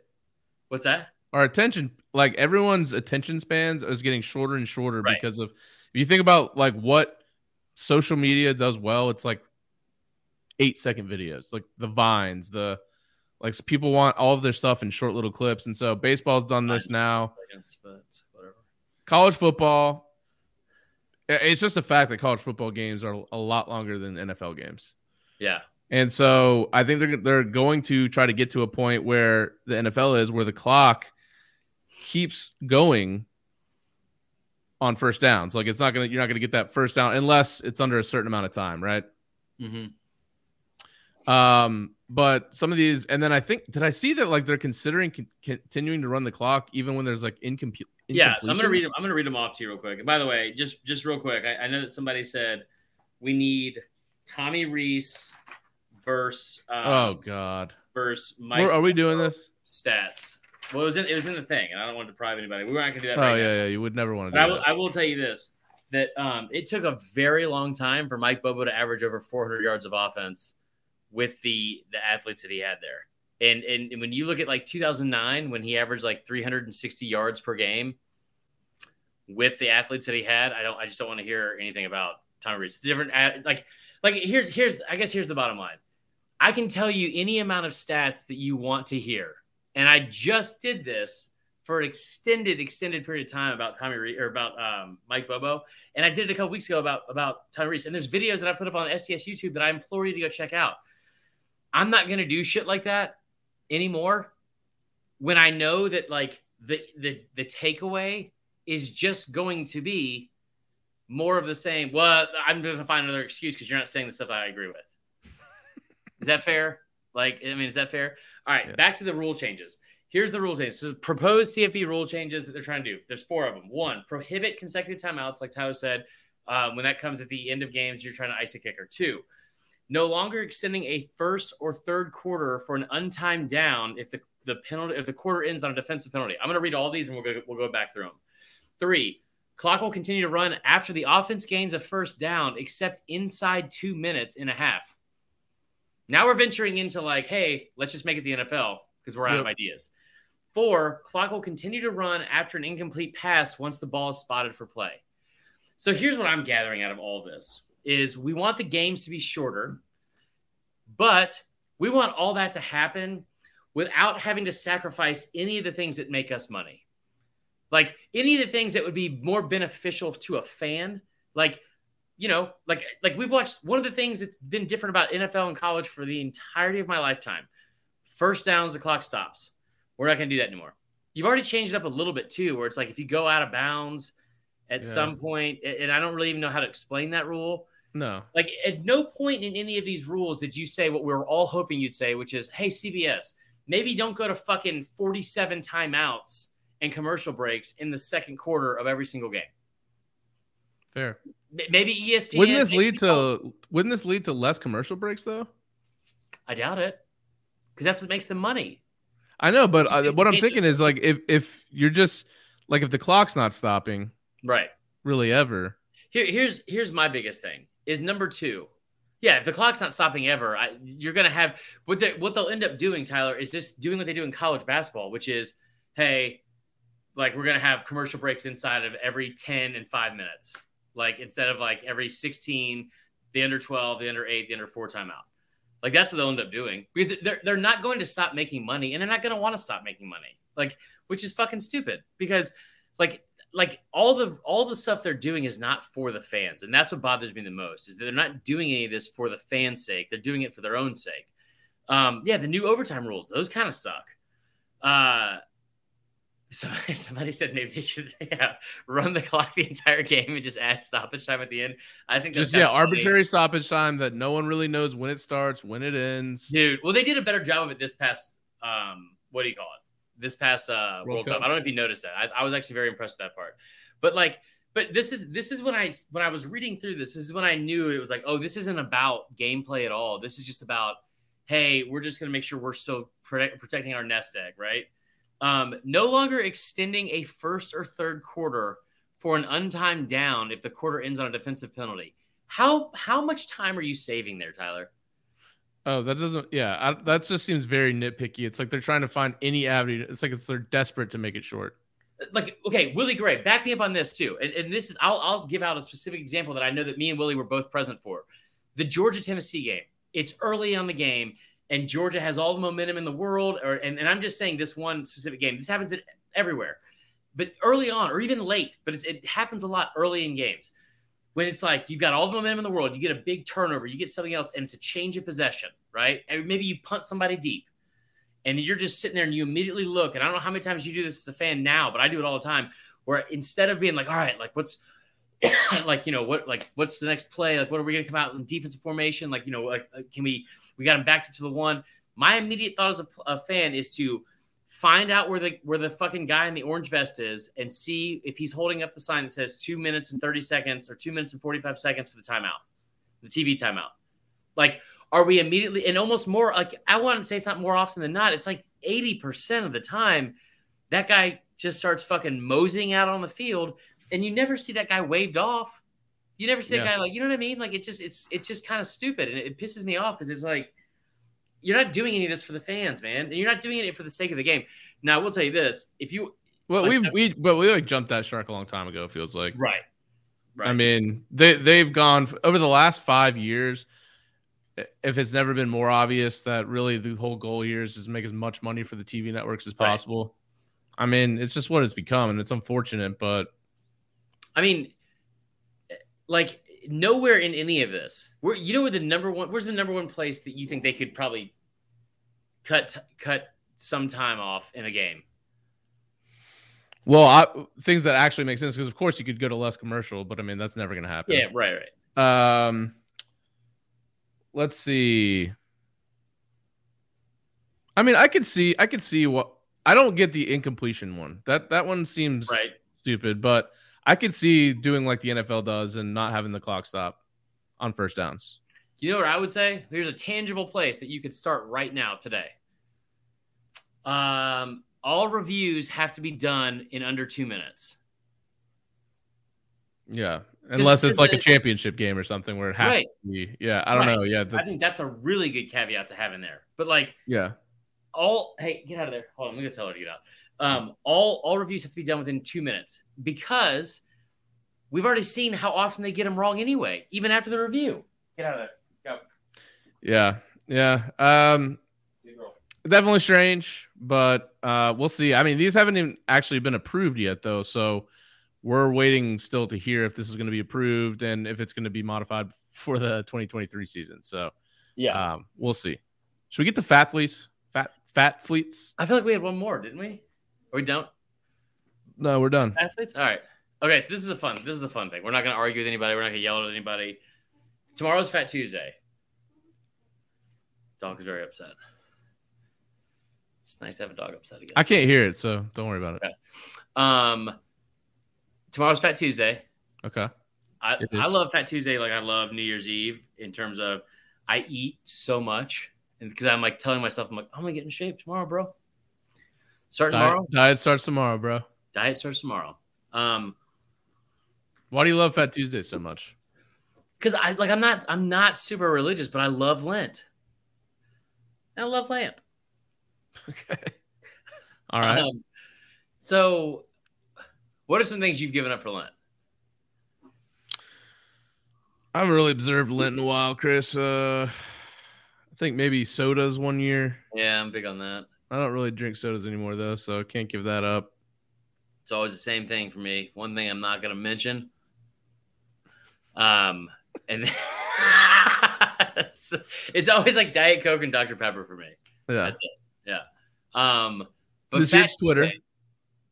What's that? Our attention, like everyone's attention spans, is getting shorter and shorter right. because of. If you think about like what social media does well, it's like eight second videos, like the vines, the like people want all of their stuff in short little clips, and so baseball's done this now. College football, it's just a fact that college football games are a lot longer than NFL games. Yeah. And so I think they're they're going to try to get to a point where the NFL is where the clock keeps going on first downs. Like it's not gonna you're not gonna get that first down unless it's under a certain amount of time, right? Mm-hmm. Um, but some of these, and then I think did I see that like they're considering con- continuing to run the clock even when there's like incomplete. Yeah, so I'm gonna read them. I'm gonna read them off to you real quick. And by the way, just just real quick, I, I know that somebody said we need Tommy Rees versus. Um, oh God. Versus Mike. Where, are we doing this? Stats. Well, it was in it was in the thing, and I don't want to deprive anybody. We weren't going to do that. Oh right yeah, now. yeah. You would never want to. But do I will, that. I will tell you this: that um, it took a very long time for Mike Bobo to average over 400 yards of offense with the the athletes that he had there. And, and and when you look at like 2009, when he averaged like 360 yards per game with the athletes that he had, I don't. I just don't want to hear anything about Tommy Rees. Different. Like like here's here's I guess here's the bottom line. I can tell you any amount of stats that you want to hear, and I just did this for an extended extended period of time about Tommy Rees or about um, Mike Bobo, and I did it a couple weeks ago about about Tommy Rees. And there's videos that I put up on SDS YouTube that I implore you to go check out. I'm not gonna do shit like that anymore when I know that like the the the takeaway is just going to be more of the same. Well, I'm going to find another excuse because you're not saying the stuff I agree with. is that fair? Like, I mean, is that fair? All right, yeah. back to the rule changes. Here's the rule changes. So proposed CFP rule changes that they're trying to do. There's four of them. One, prohibit consecutive timeouts, like Tyler said. Um, when that comes at the end of games, you're trying to ice a kicker. Two, no longer extending a first or third quarter for an untimed down if the the penalty if the quarter ends on a defensive penalty. I'm going to read all these and we'll go we'll go back through them. Three, clock will continue to run after the offense gains a first down, except inside two minutes and a half. Now we're venturing into like, hey, let's just make it the NFL because we're out yep. of ideas. Four, clock will continue to run after an incomplete pass once the ball is spotted for play. So here's what I'm gathering out of all this is we want the games to be shorter, but we want all that to happen without having to sacrifice any of the things that make us money. Like any of the things that would be more beneficial to a fan, like you know, like like we've watched one of the things that's been different about NFL and college for the entirety of my lifetime. First downs, the clock stops. We're not going to do that anymore. You've already changed it up a little bit too, where it's like if you go out of bounds at yeah. some point, and I don't really even know how to explain that rule. No. Like at no point in any of these rules did you say what we were all hoping you'd say, which is, hey, CBS, maybe don't go to fucking 47 timeouts and commercial breaks in the second quarter of every single game. Fair. Maybe ESPN. Wouldn't this lead to wouldn't this lead to less commercial breaks though? I doubt it. Because that's what makes the money. I know, but uh, what I'm thinking is like if if you're just like if the clock's not stopping, right? Really ever. Here, here's here's my biggest thing is number two. Yeah, if the clock's not stopping ever, I, you're gonna have what they what they'll end up doing. Tyler is just doing what they do in college basketball, which is, hey, like we're gonna have commercial breaks inside of every ten and five minutes, like instead of like every sixteen, the under twelve, the under eight, the under four timeout. Like that's what they'll end up doing because they're they're not going to stop making money and they're not to want to stop making money. Like which is fucking stupid because like like all the all the stuff they're doing is not for the fans and that's what bothers me the most is that they're not doing any of this for the fans sake they're doing it for their own sake um yeah the new overtime rules those kind of suck uh Somebody, somebody said maybe they should yeah, run the clock the entire game and just add stoppage time at the end. I think that's Just yeah, arbitrary stoppage time that no one really knows when it starts, when it ends. dude. Well, they did a better job of it this past um, what do you call it? This past uh, World World, Cup. Cup. I don't know if you noticed that. I, I was actually very impressed with that part. But like, but this is this is when I when I was reading through this. This is when I knew it was like, oh, this isn't about gameplay at all. This is just about, hey, we're just gonna make sure we're still protect, protecting our nest egg, right? Um, no longer extending a first or third quarter for an untimed down if the quarter ends on a defensive penalty. How how much time are you saving there, Tyler? Oh, that doesn't. Yeah, I, that just seems very nitpicky. It's like they're trying to find any avenue. It's like it's they're desperate to make it short. Uh, like okay, Willie Gray, back me up on this too. And, and this is I'll I'll give out a specific example that I know that me and Willie were both present for. The Georgia Tennessee game. It's early on the game, and Georgia has all the momentum in the world. Or and, and I'm just saying this one specific game. This happens everywhere, but early on or even late. But it happens a lot early in games when it's like you've got all the momentum in the world. You get a big turnover, you get something else, and it's a change of possession, right? And maybe you punt somebody deep and you're just sitting there and you immediately look. And I don't know how many times you do this as a fan now, but I do it all the time. Where instead of being like, all right, like what's like you know what like what's the next play? Like what are we gonna come out in defensive formation? Like you know like uh, can we we got him back to the one? My immediate thought as a, a fan is to find out where the where the fucking guy in the orange vest is and see if he's holding up the sign that says two minutes and 30 seconds or two minutes and 45 seconds for the timeout, the TV timeout. Like, are we immediately and almost more like I want to say it's not more often than not. It's like 80% of the time that guy just starts fucking moseying out on the field and you never see that guy waved off. You never see that guy like, you know what I mean? Like it just it's it's just kind of stupid and it, it pisses me off because it's like you're not doing any of this for the fans, man. And you're not doing it for the sake of the game. Now, I will tell you this: if you Well, Like we've we but we like jumped that shark a long time ago. it Feels like. right, right, I mean, they they've gone over the last five years. If it's never been more obvious that really the whole goal here is just make as much money for the TV networks as Right. possible. I mean, it's just what it's become, and it's unfortunate, but I mean, like nowhere in any of this, where you know where the number one, where's the number one place that you think they could probably cut cut some time off in a game? well, I, things that actually make sense because of course you could go to less commercial, but I mean that's never going to happen. Yeah, right, right. Um, let's see. I mean, I could see, I could see what I don't get the incompletion one. That that one seems Right. stupid, but I could see doing like the NFL does and not having the clock stop on first downs. You know what I would say? Here's a tangible place that you could start right now today. Um, all reviews have to be done in under two minutes. Yeah, unless it's like a championship game or something where it has Right. to be. Yeah, I don't Right. know. Yeah, I think that's a really good caveat to have in there. But like yeah. all hey, get out of there. Hold on, I'm gonna tell her to get out. Um, all all reviews have to be done within two minutes because we've already seen how often they get them wrong anyway, even after the review. Get out of there. Yeah, yeah. Um, definitely strange, but uh, we'll see. I mean, these haven't even actually been approved yet, though. So we're waiting still to hear if this is going to be approved and if it's going to be modified for the 2023 season. So Yeah. um, we'll see. Should we get to fathletes? Fat fathletes? I feel like we had one more, didn't we? Or we don't? No, we're done. Athletes? All right. Okay, so this is a fun this is a fun thing. We're not gonna argue with anybody, we're not gonna yell at anybody. Tomorrow's Fat Tuesday. Dog is very upset. It's nice to have a dog upset again. I can't hear it, so don't worry about it. Um, tomorrow's Fat Tuesday. Okay. I, I love Fat Tuesday like I love New Year's Eve in terms of I eat so much because I'm like telling myself I'm like I'm gonna get in shape tomorrow, bro. Starting Diet, tomorrow. diet starts tomorrow, bro. Diet starts tomorrow. Um, Why do you love Fat Tuesday so much? because I like I'm not I'm not super religious, but I love Lent. And I love lamp. Okay. All right. Um, so, what are some things you've given up for Lent? I haven't really observed Lent in a while, Chris. Uh, I think maybe sodas one year. Yeah, I'm big on that. I don't really drink sodas anymore though, so I can't give that up. It's always the same thing for me. One thing I'm not going to mention. Um, and it's, it's always like Diet Coke and Dr Pepper for me. Yeah. That's it. Yeah. Um, but This year's Twitter. Tuesday-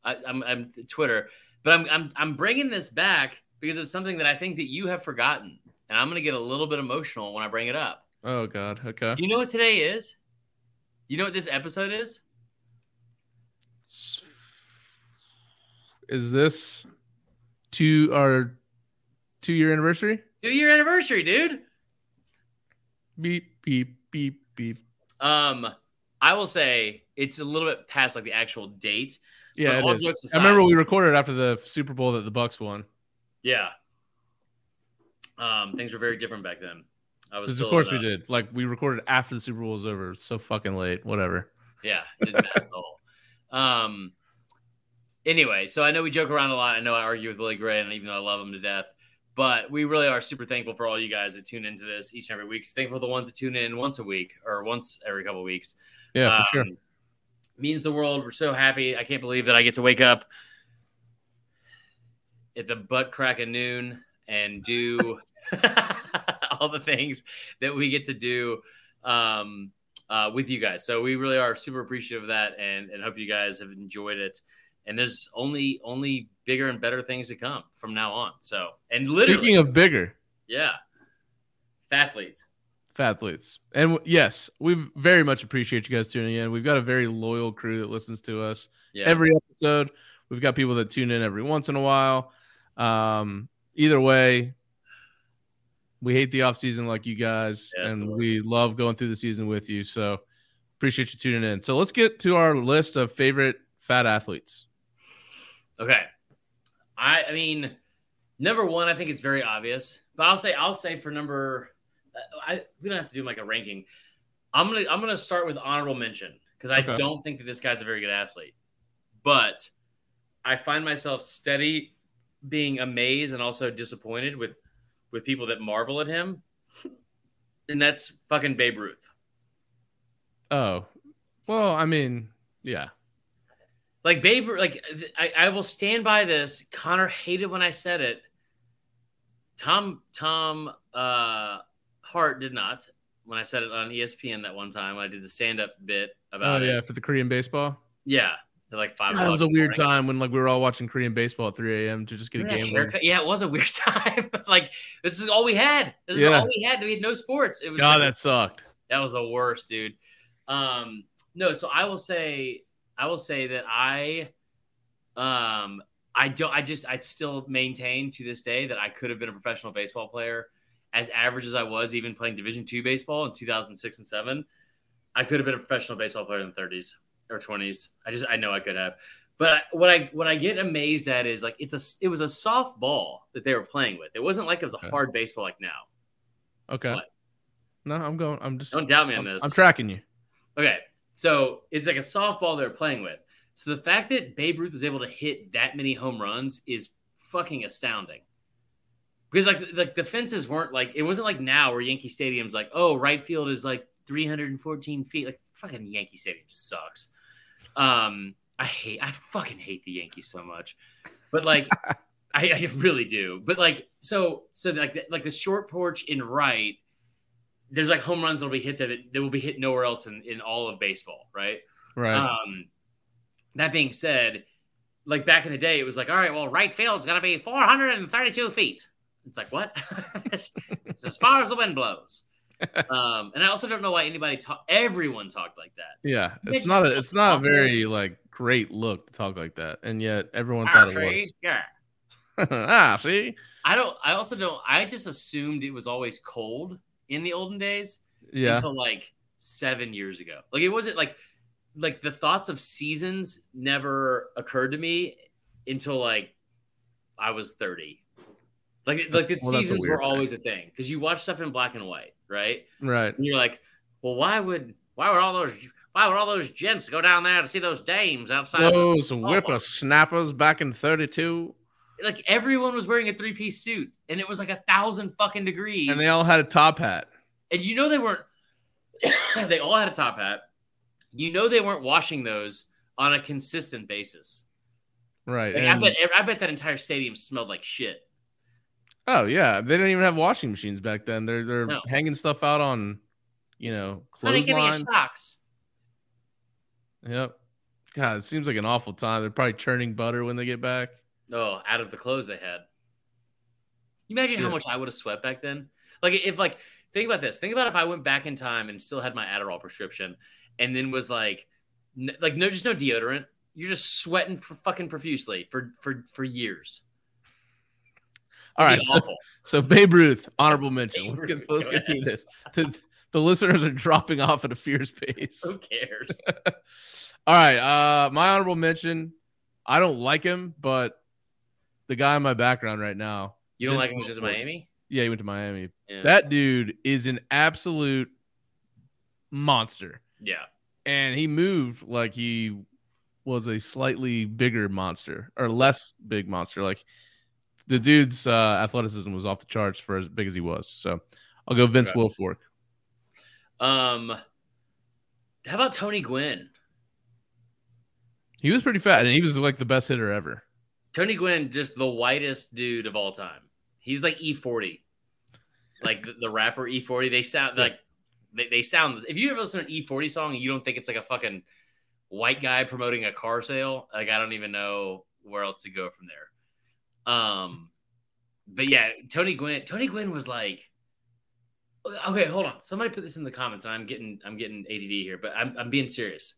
I, I'm, I'm Twitter, but I'm, I'm I'm bringing this back because it's something that I think that you have forgotten, and I'm gonna get a little bit emotional when I bring it up. Oh God. Okay. Do you know what today is? You know what this episode is? Is this two our two year anniversary? Two year anniversary, dude. Beep beep beep beep. Um, I will say it's a little bit past like the actual date. Yeah, it is. jokes I remember we recorded after the Super Bowl that the Bucs won. Yeah. Um, things were very different back then. I was still of course we did. Like we recorded after the Super Bowl was over. It's so fucking late. Whatever. Yeah, didn't matter at all. Um. Anyway, so I know we joke around a lot. I know I argue with Billy Gray, and even though I love him to death, but we really are super thankful for all you guys that tune into this each and every week. Thankful for the ones that tune in once a week or once every couple of weeks. Yeah, for sure. Um, Means the world. We're so happy. I can't believe that I get to wake up at the butt crack of noon and do all the things that we get to do um, uh, with you guys. So we really are super appreciative of that, and and hope you guys have enjoyed it. And there's only only bigger and better things to come from now on. So and literally, Speaking of bigger yeah, fathletes. fathletes, and w- yes, we very much appreciate you guys tuning in. We've got a very loyal crew that listens to us Yeah, every episode. We've got people that tune in every once in a while. Um, either way, we hate the off season like you guys, Yeah, and we love going through the season with you. So appreciate you tuning in. So let's get to our list of favorite fat athletes. Okay. I I mean, number one, I think it's very obvious, but I'll say I'll say for number, uh, I we don't have to do like a ranking. I'm gonna I'm gonna start with honorable mention because I Okay. don't think that this guy's a very good athlete, but I find myself steady being amazed and also disappointed with with people that marvel at him, and that's fucking Babe Ruth. Oh, well, I mean, yeah, Like Babe, like I, I will stand by this. Connor hated when I said it. Tom Tom uh, Hart did not when I said it on ESPN that one time. I did the stand up bit about oh yeah, it. for the Korean baseball. Yeah, like five. That was a weird morning. time when like we were all watching Korean baseball at 3 a.m. to just get a Remember game. haircut? Yeah, it was a weird time. like this is all we had. This is all we had. We had no sports. It was God, like- that sucked. that was the worst, dude. Um, no, so I will say, I will say that I, um, I don't, I just, I still maintain to this day that I could have been a professional baseball player, as average as I was, even playing Division two baseball in 2006 and seven. I could have been a professional baseball player in the 30s or 20s. I just, I know I could have. But I, what I what I get amazed at is like it's a it was a soft ball that they were playing with. It wasn't like it was a Okay. hard baseball like now. Okay. What? No, I'm going. I'm just. Don't doubt me on I'm, this. I'm tracking you. Okay, so it's like a softball they're playing with. So the fact that Babe Ruth was able to hit that many home runs is fucking astounding. Because like like the fences weren't like it wasn't like now where Yankee Stadium's like oh right field is like 314 feet like fucking Yankee Stadium sucks. Um, I hate I fucking hate the Yankees so much, but like I, I really do. But like so so like like the short porch in right there's like home runs that'll be hit that that will be hit nowhere else in, in all of baseball, right? Right. Um, that being said, like back in the day, it was like, all right, well, right field's gonna be 432 feet. It's like what? It's as far as the wind blows. Um, and I also don't know why anybody talk. Everyone talked like that. yeah. It's not a. It's not a very like great look to talk like that, and yet everyone Ah, thought it was. Yeah. ah, see. I don't. I also don't. I just assumed it was always cold in the olden days. Yeah. until like seven years ago. Like it wasn't like like the thoughts of seasons never occurred to me until like I was 30. Like like the Well, seasons were always a thing because you watch stuff in black and white, right? Right. And you're like, well, why would why would all those why would all those gents go down there to see those dames outside? Those whippersnappers back in '32, Like everyone was wearing a three piece suit, and it was like a thousand fucking degrees. and they all had a top hat. and you know they weren't they all had a top hat you know they weren't washing those on a consistent basis Right. like, I, bet, I bet that entire stadium smelled like shit oh yeah, they didn't even have washing machines back then. They're they're No. hanging stuff out on, you know, honey give me your clotheslines. socks Yep. God, it seems like an awful time. They're probably churning butter when they get back. Oh, out of the clothes they had. You imagine Yeah. how much I would have sweat back then? Like if like think about this. Think about if I went back in time and still had my Adderall prescription and then was like n- like no just no deodorant. You're just sweating for fucking profusely for for for years. All right, so, so Babe Ruth, honorable mention. Babe Let's get Ruth, let's get through this. The, the listeners are dropping off at a fierce pace. Who cares? All right, uh, my honorable mention. I don't like him, but the guy in my background right now. You don't like him because of. Miami? Yeah, he went to Miami. Yeah. That dude is an absolute monster. yeah. and he moved like he was a slightly bigger monster or less big monster. Like the dude's uh, athleticism was off the charts for as big as he was. So I'll go Vince. Wilfork. Um how about Tony Gwynn? He was pretty fat, and he was like the best hitter ever. Tony Gwynn, just the whitest dude of all time. He's like E40, like the, the rapper E40. They sound like they, they sound. If you ever listen to an E40 song and you don't think it's like a fucking white guy promoting a car sale, like I don't even know where else to go from there. Um, but yeah, Tony Gwynn. Tony Gwynn was like, okay, hold on. Somebody put this in the comments, and I'm getting I'm getting ADD here, but I'm I'm being serious.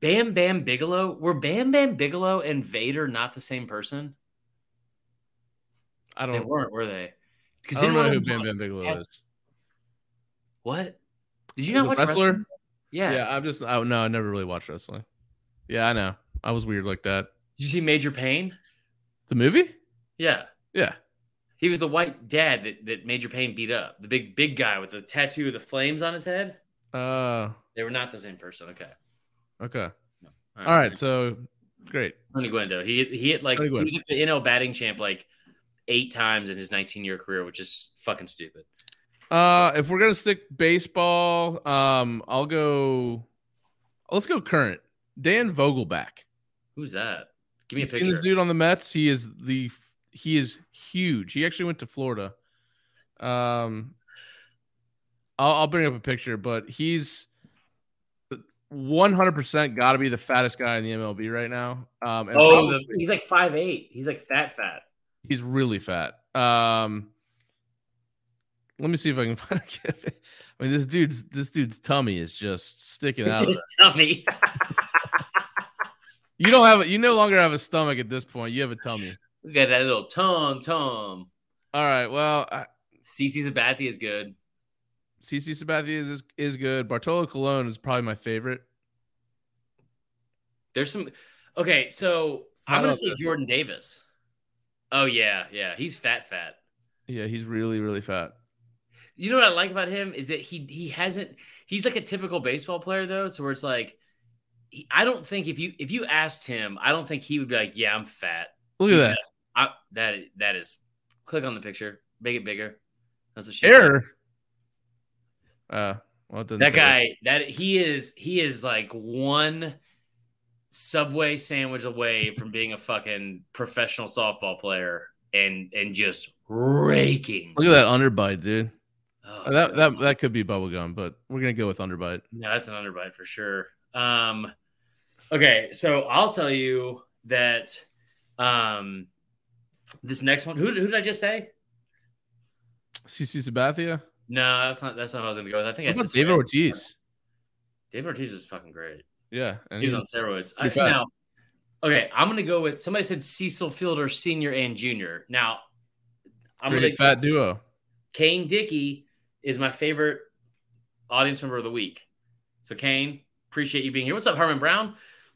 Bam Bam Bigelow were Bam Bam Bigelow and Vader not the same person? I don't. They weren't, were they? I Because don't know who Bam Bam Bigelow had- is. What? Did you He's not watch wrestler? wrestling? Yeah. Yeah, I'm just. I, no, I never really watched wrestling. Yeah, I know. I was weird like that. Did you see Major Payne? The movie? Yeah. Yeah. He was the white dad that, that Major Payne beat up. The big big guy with the tattoo of the flames on his head. Uh. They were not the same person. Okay. Okay. All right. So great. Tony Gwendo. He he hit like he was like the NL batting champ like eight times in his 19 year career, which is fucking stupid. Uh, if we're gonna stick baseball, um, I'll go. Let's go current. Dan Vogelbach. Who's that? Give me a picture. this dude on the Mets? He is the he is huge. He actually went to Florida. Um, I'll, I'll bring up a picture, but he's one hundred percent got to be the fattest guy in the MLB right now. Um, and Oh, probably- he's like five eight. He's like fat fat. he's really fat. Um, let me see if I can find. A gif. I mean, this dude's this dude's tummy is just sticking out. of His tummy. You don't have a, you no longer have a stomach at this point. You have a tummy. Look at that little tum tum. All right. Well, I, CC Sabathia is good. CC Sabathia is, is good. Bartolo Colon is probably my favorite. There's some. Okay, so How I'm gonna say? Jordan Davis. Oh yeah, yeah, he's fat, fat. Yeah, he's really really fat. You know what I like about him is that he he hasn't. He's like a typical baseball player though, so where it's like, he, I don't think if you if you asked him, I don't think he would be like, yeah, I'm fat. Look at Yeah. that I, that that is. Click on the picture, make it bigger. That's what she said. Uh, well, That guy, that he is, he is like one subway sandwich away from being a fucking professional softball player and and just raking. Look at that underbite, dude. Oh, that God. that that could be bubblegum, but we're gonna go with underbite. no, that's an underbite for sure. Um, okay, so I'll tell you that um, this next one. Who, who did I just say? CC Sabathia. No, that's not. That's not what I was gonna go with. I think What about David Ortiz? David Ortiz is fucking great. Yeah, and He was he's, on steroids. I, now, okay, I'm gonna go with somebody said Cecil Fielder Senior and Junior. Now, I'm pretty gonna fat duo. Kane Dickey is my favorite audience member of the week. So Kane, appreciate you being here. What's up, Herman Brown?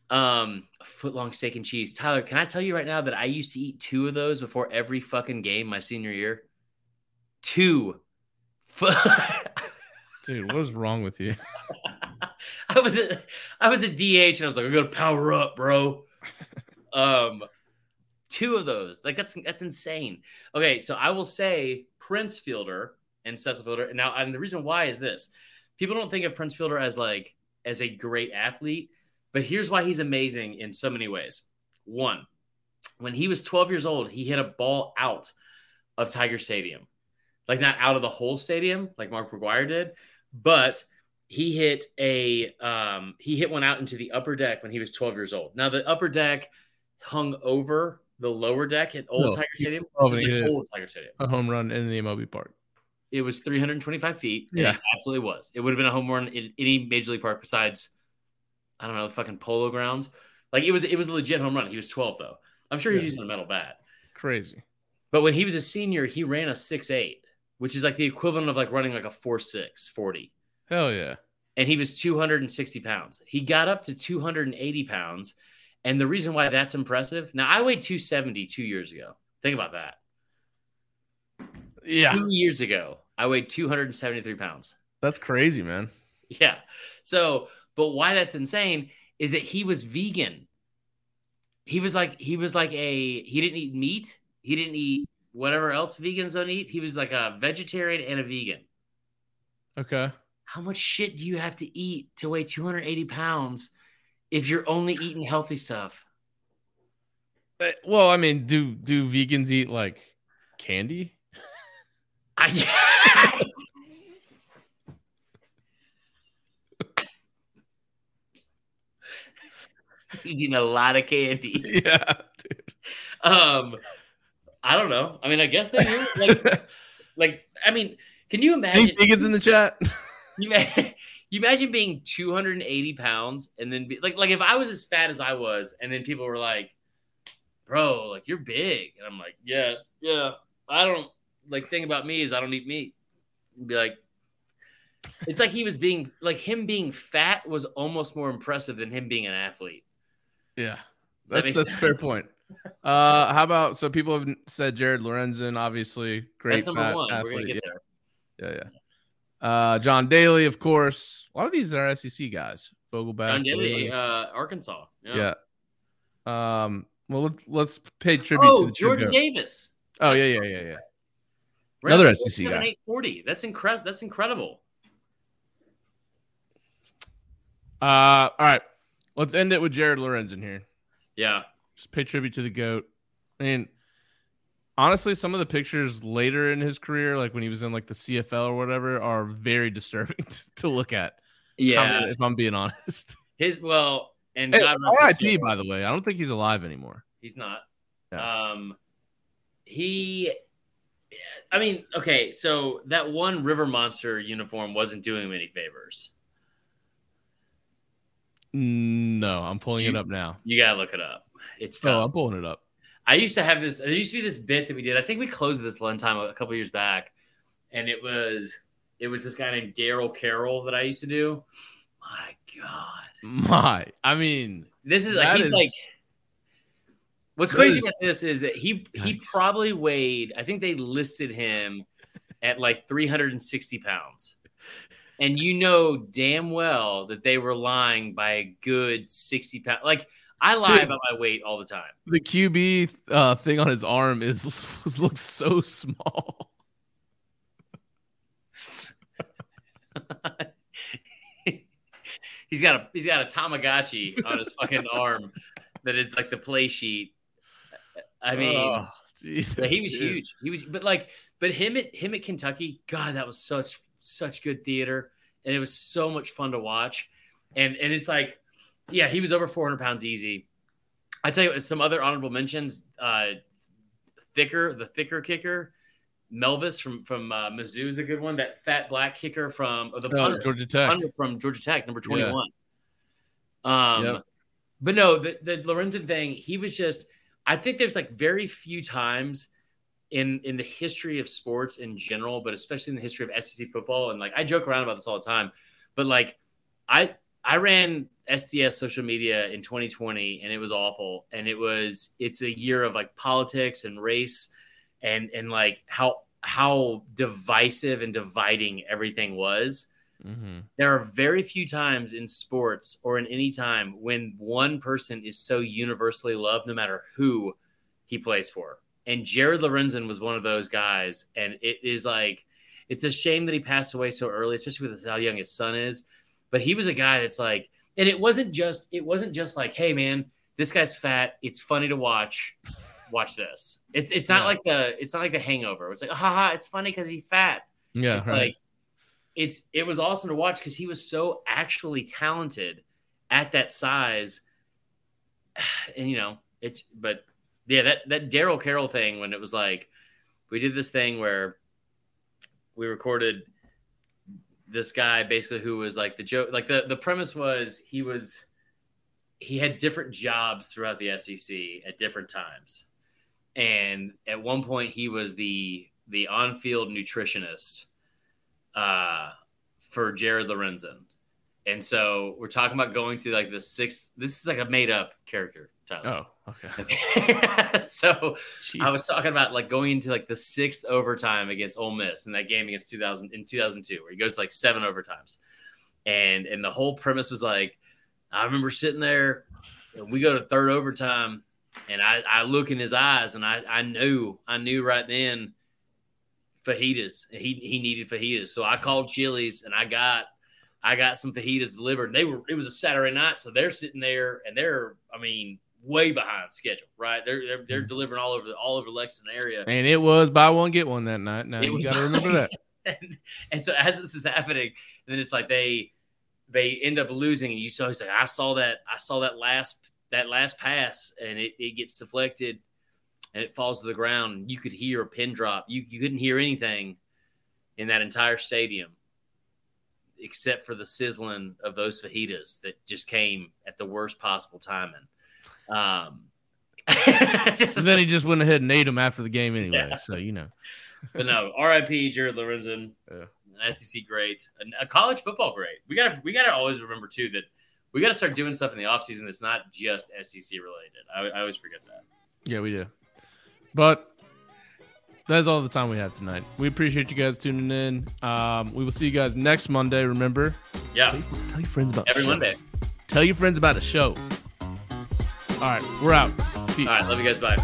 Um, a foot long steak and cheese. Tyler, can I tell you right now that I used to eat two of those before every fucking game my senior year? Two. Dude, what is wrong with you? I was a I was a DH and I was like, I gotta power up, bro. um two of those. Like that's that's insane. Okay, so I will say Prince Fielder and Cecil Fielder. Now, and the reason why is this. People don't think of Prince Fielder as like as a great athlete, but here's why he's amazing in so many ways. One, when he was 12 years old, he hit a ball out of Tiger Stadium. Like not out of the whole stadium, like Mark McGwire did, but he hit a um, he hit one out into the upper deck when he was 12 years old. Now the upper deck hung over the lower deck at Old No, Tiger Stadium. oh, This is he like old Tiger Stadium. A home run in the MLB park. It was 325 feet. Yeah. it absolutely was. It would have been a home run in any major league park besides, I don't know, the fucking Polo Grounds. Like it was, it was a legit home run. He was 12 though. I'm sure he was Yeah. using a metal bat. Crazy. But when he was a senior, he ran a six eight, which is like the equivalent of like running like a four six 40. Hell yeah. And he was 260 pounds. He got up to 280 pounds. And the reason why that's impressive now, I weighed 270 two years ago. Think about that. Yeah. Two years ago, I weighed 273 pounds. That's crazy, man. Yeah. So, but why that's insane is that he was vegan. He was like, he was like a, he didn't eat meat. He didn't eat whatever else vegans don't eat. He was like a vegetarian and a vegan. Okay. How much shit do you have to eat to weigh 280 pounds if you're only eating healthy stuff? Uh, Well, I mean, do do vegans eat like candy? I, He's eating a lot of candy. Yeah. Dude. Um, I don't know. I mean, I guess they do. Like, like I mean, can you imagine? Any vegans in the chat? You, you imagine being 280 pounds and then be like, like if I was as fat as I was, and then people were like, "Bro, like you're big," and I'm like, "Yeah, yeah." I don't like thing about me is I don't eat meat. Be like, it's like he was being like him being fat was almost more impressive than him being an athlete. Yeah. That That's makes that's a fair point. Uh how about so people have said Jared Lorenzen, obviously great That's number one. We're athlete. gonna get yeah, there. yeah, yeah. Uh John Daly, of course. A lot of these are SEC guys. Vogelbach. John Daly, uh, Arkansas. Yeah. yeah. Um well let's, let's pay tribute Oh, to Jordan. Davis. Oh yeah, yeah, yeah, yeah. Another SEC guy. 840. That's incredible. That's incredible. Uh all right. Let's end it with Jared Lorenzen here. Yeah. Just pay tribute to the goat. I mean, honestly, some of the pictures later in his career, like when he was in like the CFL or whatever, are very disturbing to look at. Yeah. If I'm being honest. His well, and Hey, God rest his RIP, by the way. I don't think he's alive anymore. He's not. Yeah. Um, he. I mean, okay, so that one River Monster uniform wasn't doing him any favors. No, I'm pulling it up now. You gotta look it up. It's Oh. I'm pulling it up. I used to have this. There used to be this bit that we did. I think we closed this one time a couple years back, and it was it was this guy named Daryl Carroll that I used to do. My God, My, I mean, this is like he's is- like. What's crazy is- about this is that he he Nice. probably weighed. I think they listed him at like 360 pounds, and you know damn well that they were lying by a good 60 pounds. Like I lie Dude. about my weight all the time. the QB uh, thing on his arm is looks so small. he's got a he's got a Tamagotchi on his fucking arm that is like the play sheet. I mean, Oh, Jesus, he was dude. huge. He was, but like, but him at him at Kentucky, God, that was such such good theater, and it was so much fun to watch. And and it's like, yeah, he was over 400 pounds easy. I tell you, some other honorable mentions. Uh, thicker, the thicker kicker, Mevis from from uh, Mizzou is a good one. That fat black kicker from the Oh, Georgia Tech. from Georgia Tech, number Yeah. 21. Um, Yep. but no, the the Lorenzen thing, he was just. I think there's like very few times in in the history of sports in general, but especially in the history of SEC football. And like I joke around about this all the time, but like I I ran SDS social media in 2020 and it was awful. And it was it's a year of like politics and race and and like how how divisive and dividing everything was Mm-hmm. there are very few times in sports or in any time when one person is so universally loved no matter who he plays for. And Jared Lorenzen was one of those guys. And it is like, it's a shame that he passed away so early, especially with how young his son is. But he was a guy that's like, and it wasn't just, it wasn't just like, hey man, this guy's fat. It's funny to watch. Watch this. It's it's not Yeah. like the it's not like the hangover. It's like, haha, it's funny because he's fat Yeah, it's right. like it's it was awesome to watch because he was so actually talented at that size. And you know, it's but yeah, that that Daryl Carroll thing when it was like we did this thing where we recorded this guy basically who was like the joke like the the premise was he was he had different jobs throughout the SEC at different times. And at one point he was the the on-field nutritionist uh, for Jared Lorenzen. And so we're talking about going through like the sixth. This is like a made up character. Tyler. Oh, okay. so Jeez. I was talking about like going into like the sixth overtime against Ole Miss in that game against 2000 in 2002, where he goes like seven overtimes, and and the whole premise was like, I remember sitting there, we go to third overtime, and I I look in his eyes, and I I knew I knew right then fajitas. He he needed fajitas, so I called Chili's and I got I got some fajitas delivered. They were it was a Saturday night, so they're sitting there and they're I mean way behind schedule, right? They're they're, they're mm. delivering all over the, all over Lexington area. And it was buy one get one that night. Now you got to remember that. and, and, so as this is happening, then it's like they they end up losing, and you saw he's like, I saw that I saw that last that last pass, and it, it gets deflected and it falls to the ground. You could hear a pin drop. You you couldn't hear anything in that entire stadium except for the sizzling of those fajitas that just came at the worst possible timing. Um, just, then he just went ahead and ate him after the game anyway. Yeah. So you know. but no, R.I.P. Jared Lorenzen, yeah. an SEC great, a college football great. We gotta we gotta always remember too that we gotta start doing stuff in the offseason that's not just SEC related. I, I always forget that. Yeah, we do. But that's all the time we have tonight. We appreciate you guys tuning in. Um, we will see you guys next Monday. Remember? Yeah. Tell, your, tell your friends about every Monday. Tell your friends about the show. All right, we're out. Peace. All right, love you guys. Bye.